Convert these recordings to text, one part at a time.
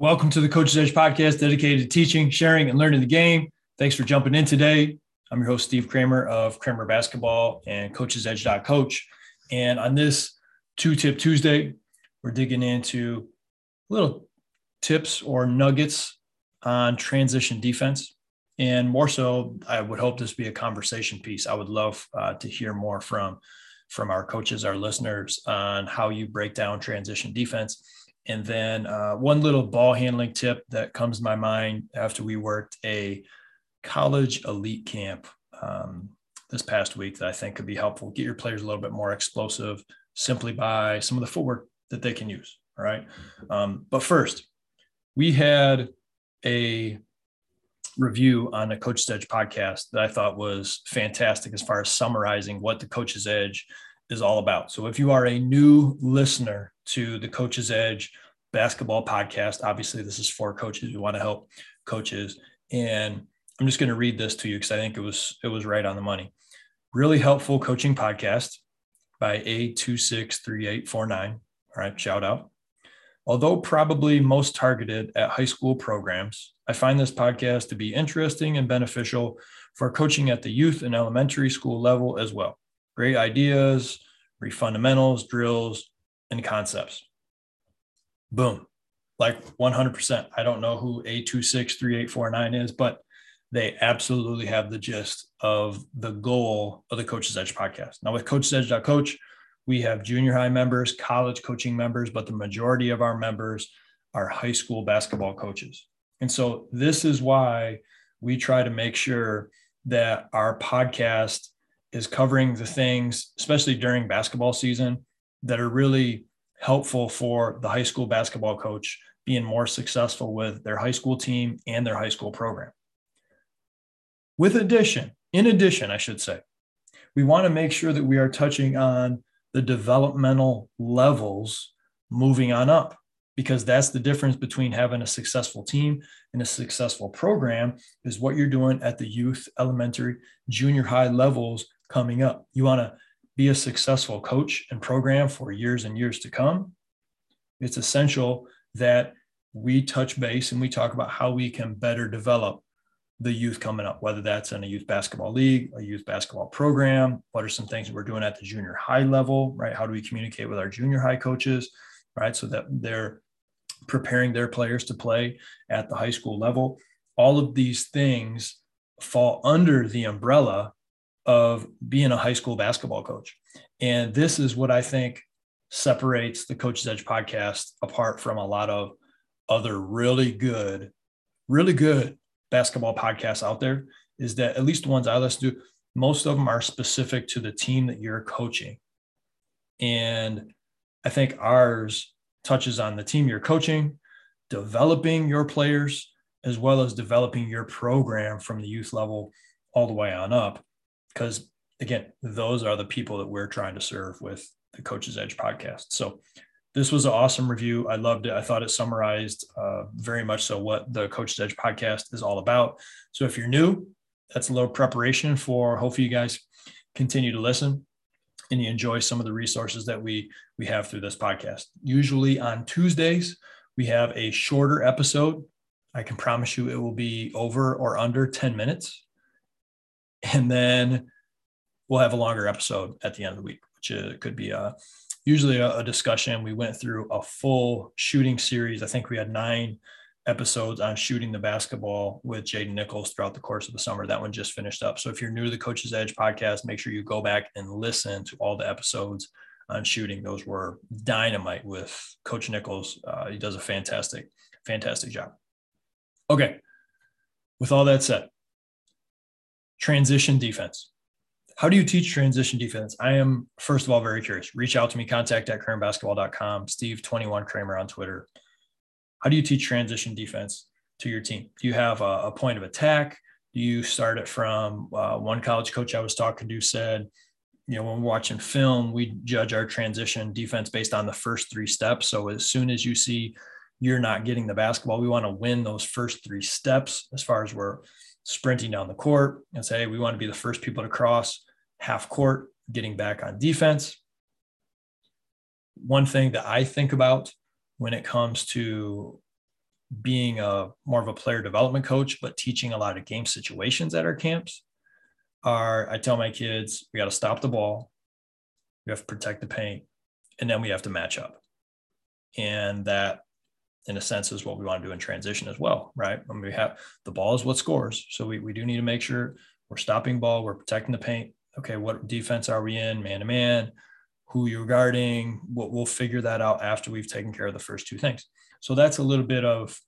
Welcome to the Coach's Edge podcast dedicated to teaching, sharing, and learning the game. Thanks for jumping in today. I'm your host, Steve Kramer of Kramer Basketball and Coach's Edge Coach. And on this two tip Tuesday, we're digging into little tips or nuggets on transition defense. And more so, I would hope this be a conversation piece. I would love uh, to hear more from, from our coaches, our listeners on how you break down transition defense and then uh, one little ball handling tip that comes to my mind after we worked a college elite camp um, this past week that I think could be helpful. Get your players a little bit more explosive simply by some of the footwork that they can use. All right. Um, but first, we had a review on the Coach's Edge podcast that I thought was fantastic as far as summarizing what the Coach's Edge is all about. So if you are a new listener to the Coach's Edge basketball podcast, obviously this is for coaches who want to help coaches. And I'm just going to read this to you because I think it was it was right on the money. Really helpful coaching podcast by A263849. All right, shout out. Although probably most targeted at high school programs, I find this podcast to be interesting and beneficial for coaching at the youth and elementary school level as well great ideas, read fundamentals, drills, and concepts. Boom. Like 100%. I don't know who A263849 is, but they absolutely have the gist of the goal of the Coach's Edge podcast. Now, with Coach's Edge Coach, we have junior high members, college coaching members, but the majority of our members are high school basketball coaches. And so, this is why we try to make sure that our podcast is covering the things, especially during basketball season, that are really helpful for the high school basketball coach being more successful with their high school team and their high school program. With addition, in addition, I should say, we want to make sure that we are touching on the developmental levels moving on up because that's the difference between having a successful team and a successful program is what you're doing at the youth elementary junior high levels coming up. You want to be a successful coach and program for years and years to come. It's essential that we touch base and we talk about how we can better develop the youth coming up, whether that's in a youth basketball league, a youth basketball program. What are some things we're doing at the junior high level, right? How do we communicate with our junior high coaches, right? So that they're preparing their players to play at the high school level. All of these things fall under the umbrella of being a high school basketball coach. And this is what I think separates the Coach's Edge podcast apart from a lot of other really good, really good basketball podcasts out there is that at least the ones I listen to, most of them are specific to the team that you're coaching. And I think ours touches on the team you're coaching, developing your players, as well as developing your program from the youth level all the way on up because again, those are the people that we're trying to serve with the Coach's Edge podcast. So this was an awesome review. I loved it. I thought it summarized uh, very much so what the Coach's Edge podcast is all about. So if you're new, that's a little preparation for hopefully you guys continue to listen and you enjoy some of the resources that we we have through this podcast. Usually on Tuesdays, we have a shorter episode. I can promise you it will be over or under 10 minutes and then we'll have a longer episode at the end of the week, which uh, could be a, usually a, a, discussion. We went through a full shooting series. I think we had nine episodes on shooting the basketball with Jaden Nichols throughout the course of the summer. That one just finished up. So if you're new to the Coach's Edge podcast, make sure you go back and listen to all the episodes on shooting. Those were dynamite with Coach Nichols. Uh, he does a fantastic, fantastic job. Okay. With all that said, transition defense. How do you teach transition defense? I am, first of all, very curious. Reach out to me, contact at kramerbasketball.com, Steve21 Kramer on Twitter. How do you teach transition defense to your team? Do you have a, a point of attack? Do you start it from uh, one college coach I was talking to said, you know, when we're watching film, we judge our transition defense based on the first three steps. So as soon as you see you're not getting the basketball, we want to win those first three steps as far as we're sprinting down the court and say, hey, we want to be the first people to cross half court, getting back on defense. One thing that I think about when it comes to being a more of a player development coach, but teaching a lot of game situations at our camps are I tell my kids, we got to stop the ball, we have to protect the paint, and then we have to match up. And that, in a sense, is what we want to do in transition as well, right? When we have the ball is what scores. So we, we do need to make sure we're stopping ball, we're protecting the paint. Okay, what defense are we in? Man to man, who you're guarding. We'll, we'll figure that out after we've taken care of the first two things. So that's a little bit of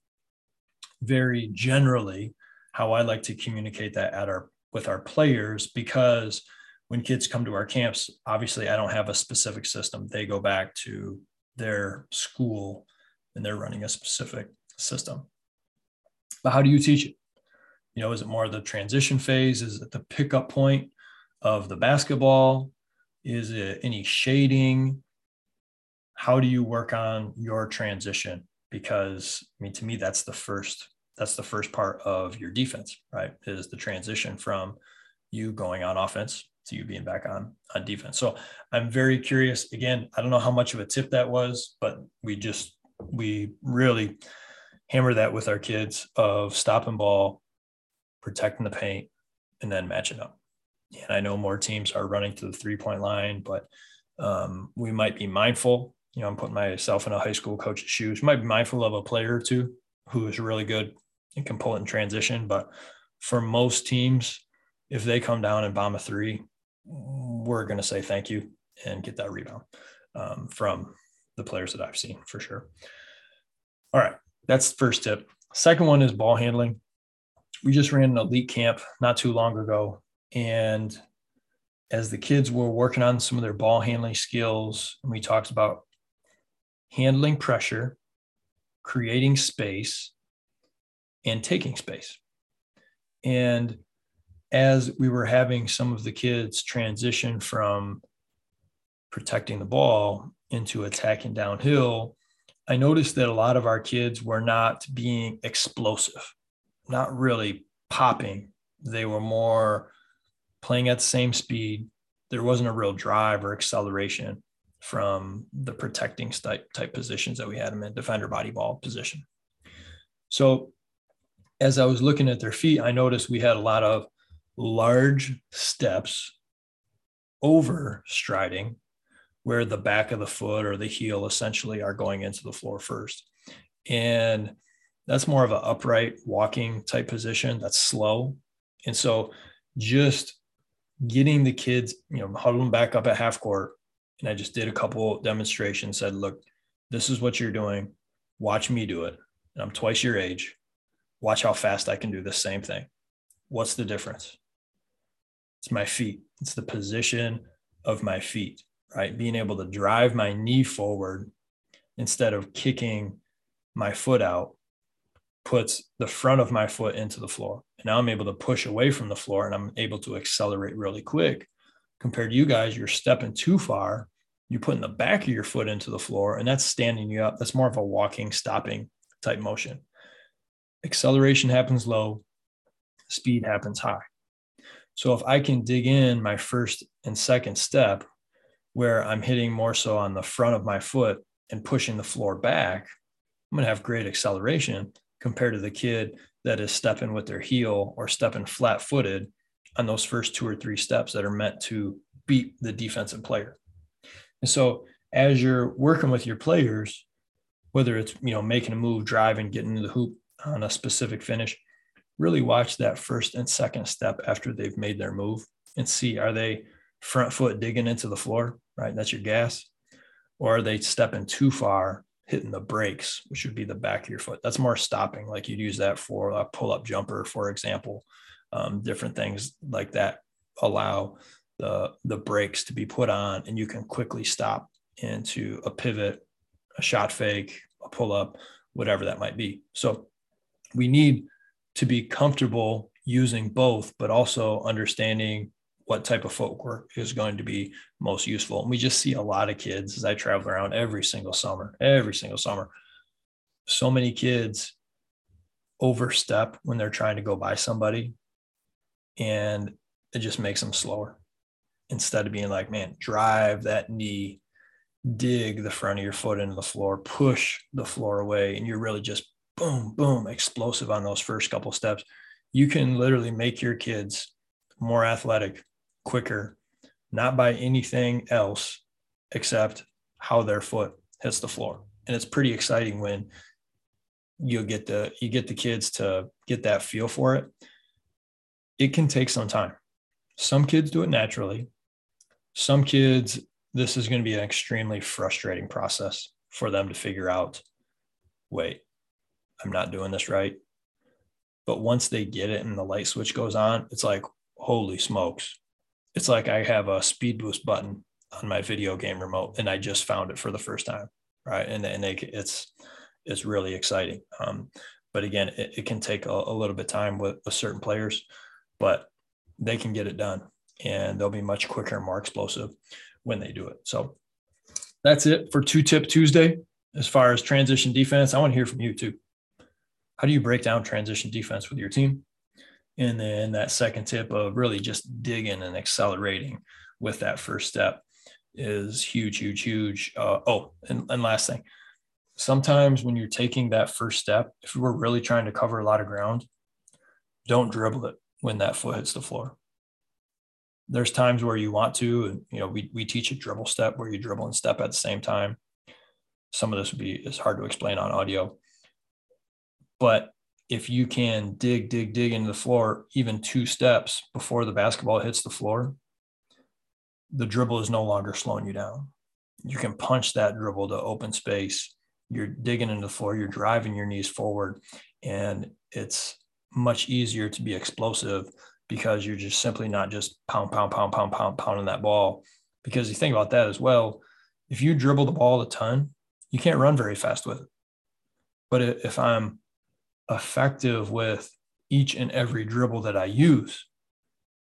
very generally how I like to communicate that at our with our players because when kids come to our camps, obviously I don't have a specific system. They go back to their school and they're running a specific system. But how do you teach it? You know, is it more the transition phase? Is it the pickup point of the basketball? Is it any shading? How do you work on your transition? Because I mean, to me, that's the first that's the first part of your defense, right? Is the transition from you going on offense to you being back on on defense. So I'm very curious. Again, I don't know how much of a tip that was, but we just we really hammer that with our kids of stopping ball, protecting the paint, and then matching up. And I know more teams are running to the three point line, but um, we might be mindful. You know, I'm putting myself in a high school coach's shoes. Might be mindful of a player or two who is really good and can pull it in transition. But for most teams, if they come down and bomb a three, we're going to say thank you and get that rebound um, from the players that I've seen for sure. All right, that's the first tip. Second one is ball handling. We just ran an elite camp not too long ago. And as the kids were working on some of their ball handling skills, and we talked about handling pressure, creating space, and taking space. And as we were having some of the kids transition from protecting the ball into attacking downhill, I noticed that a lot of our kids were not being explosive, not really popping. They were more playing at the same speed. There wasn't a real drive or acceleration from the protecting type, type positions that we had them in defender body ball position. So as I was looking at their feet, I noticed we had a lot of large steps over striding where the back of the foot or the heel essentially are going into the floor first. And that's more of an upright walking type position that's slow. And so just getting the kids, you know, huddle them back up at half court. And I just did a couple demonstrations, said, look, this is what you're doing. Watch me do it. And I'm twice your age. Watch how fast I can do the same thing. What's the difference? It's my feet. It's the position of my feet, right? Being able to drive my knee forward instead of kicking my foot out puts the front of my foot into the floor. And now I'm able to push away from the floor and I'm able to accelerate really quick. Compared to you guys, you're stepping too far. You're putting the back of your foot into the floor and that's standing you up. That's more of a walking, stopping type motion. Acceleration happens low, speed happens high. So if I can dig in my first and second step where I'm hitting more so on the front of my foot and pushing the floor back, I'm going to have great acceleration compared to the kid that is stepping with their heel or stepping flat footed on those first two or three steps that are meant to beat the defensive player. And so as you're working with your players, whether it's you know making a move, driving, getting into the hoop on a specific finish, really watch that first and second step after they've made their move and see are they front foot digging into the floor, right? That's your gas. Or are they stepping too far, hitting the brakes, which would be the back of your foot? That's more stopping. Like you'd use that for a pull up jumper, for example. Um, different things like that allow the, the brakes to be put on and you can quickly stop into a pivot, a shot fake, a pull up, whatever that might be. So we need to be comfortable using both, but also understanding what type of footwork is going to be most useful. And we just see a lot of kids as I travel around every single summer, every single summer. So many kids overstep when they're trying to go by somebody, and it just makes them slower. Instead of being like, man, drive that knee, dig the front of your foot into the floor, push the floor away, and you're really just boom, boom, explosive on those first couple steps. You can literally make your kids more athletic, quicker, not by anything else except how their foot hits the floor. And it's pretty exciting when you get the you get the kids to get that feel for it. It can take some time. Some kids do it naturally. Some kids, this is going to be an extremely frustrating process for them to figure out wait, I'm not doing this right. But once they get it and the light switch goes on, it's like, holy smokes. It's like I have a speed boost button on my video game remote and I just found it for the first time. Right. And, and they, it's, it's really exciting. Um, but again, it, it can take a, a, little bit of time with, with certain players, but they can get it done and they'll be much quicker and more explosive when they do it. So that's it for two tip Tuesday. As far as transition defense, I want to hear from you too. How do you break down transition defense with your team? And then that second tip of really just digging and accelerating with that first step is huge, huge, huge. Uh, oh, and, and last thing, sometimes when you're taking that first step, if we're really trying to cover a lot of ground, don't dribble it when that foot hits the floor. There's times where you want to, and you know, we we teach a dribble step where you dribble and step at the same time. Some of this would be is hard to explain on audio. But if you can dig, dig, dig into the floor, even two steps before the basketball hits the floor, the dribble is no longer slowing you down. You can punch that dribble to open space. You're digging into the floor, you're driving your knees forward, and it's much easier to be explosive because you're just simply not just pound, pound, pound, pound, pound, pounding that ball. Because you think about that as well. If you dribble the ball a ton, you can't run very fast with it. But if I'm effective with each and every dribble that I use,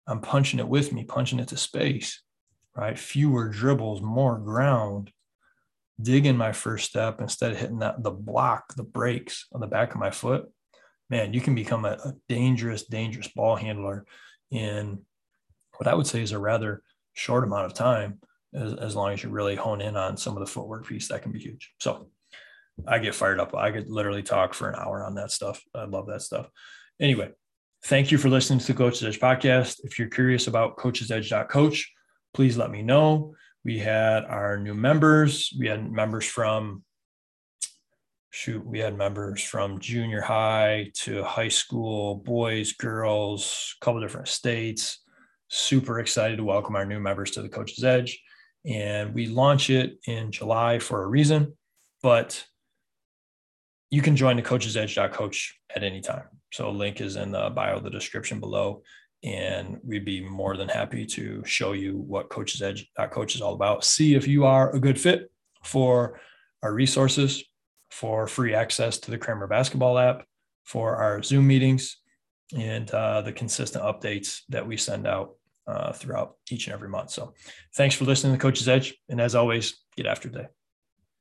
I'm punching it with me, punching it to space, right? Fewer dribbles, more ground, digging my first step instead of hitting that the block, the brakes on the back of my foot. Man, you can become a, a dangerous, dangerous ball handler in what I would say is a rather short amount of time, as, as long as you really hone in on some of the footwork piece, that can be huge. So I get fired up. I could literally talk for an hour on that stuff. I love that stuff. Anyway, thank you for listening to the Coach's Edge podcast. If you're curious about coachesedge.coach, please let me know. We had our new members. We had members from shoot, we had members from junior high to high school, boys, girls, a couple different states. Super excited to welcome our new members to the Coach's Edge. And we launch it in July for a reason, but you can join the coach's edge coach at any time. So link is in the bio, the description below. And we'd be more than happy to show you what coach's edge coach is all about. See if you are a good fit for our resources, for free access to the Kramer basketball app, for our Zoom meetings, and uh, the consistent updates that we send out uh, throughout each and every month. So thanks for listening to Coach's Edge. And as always, get after today.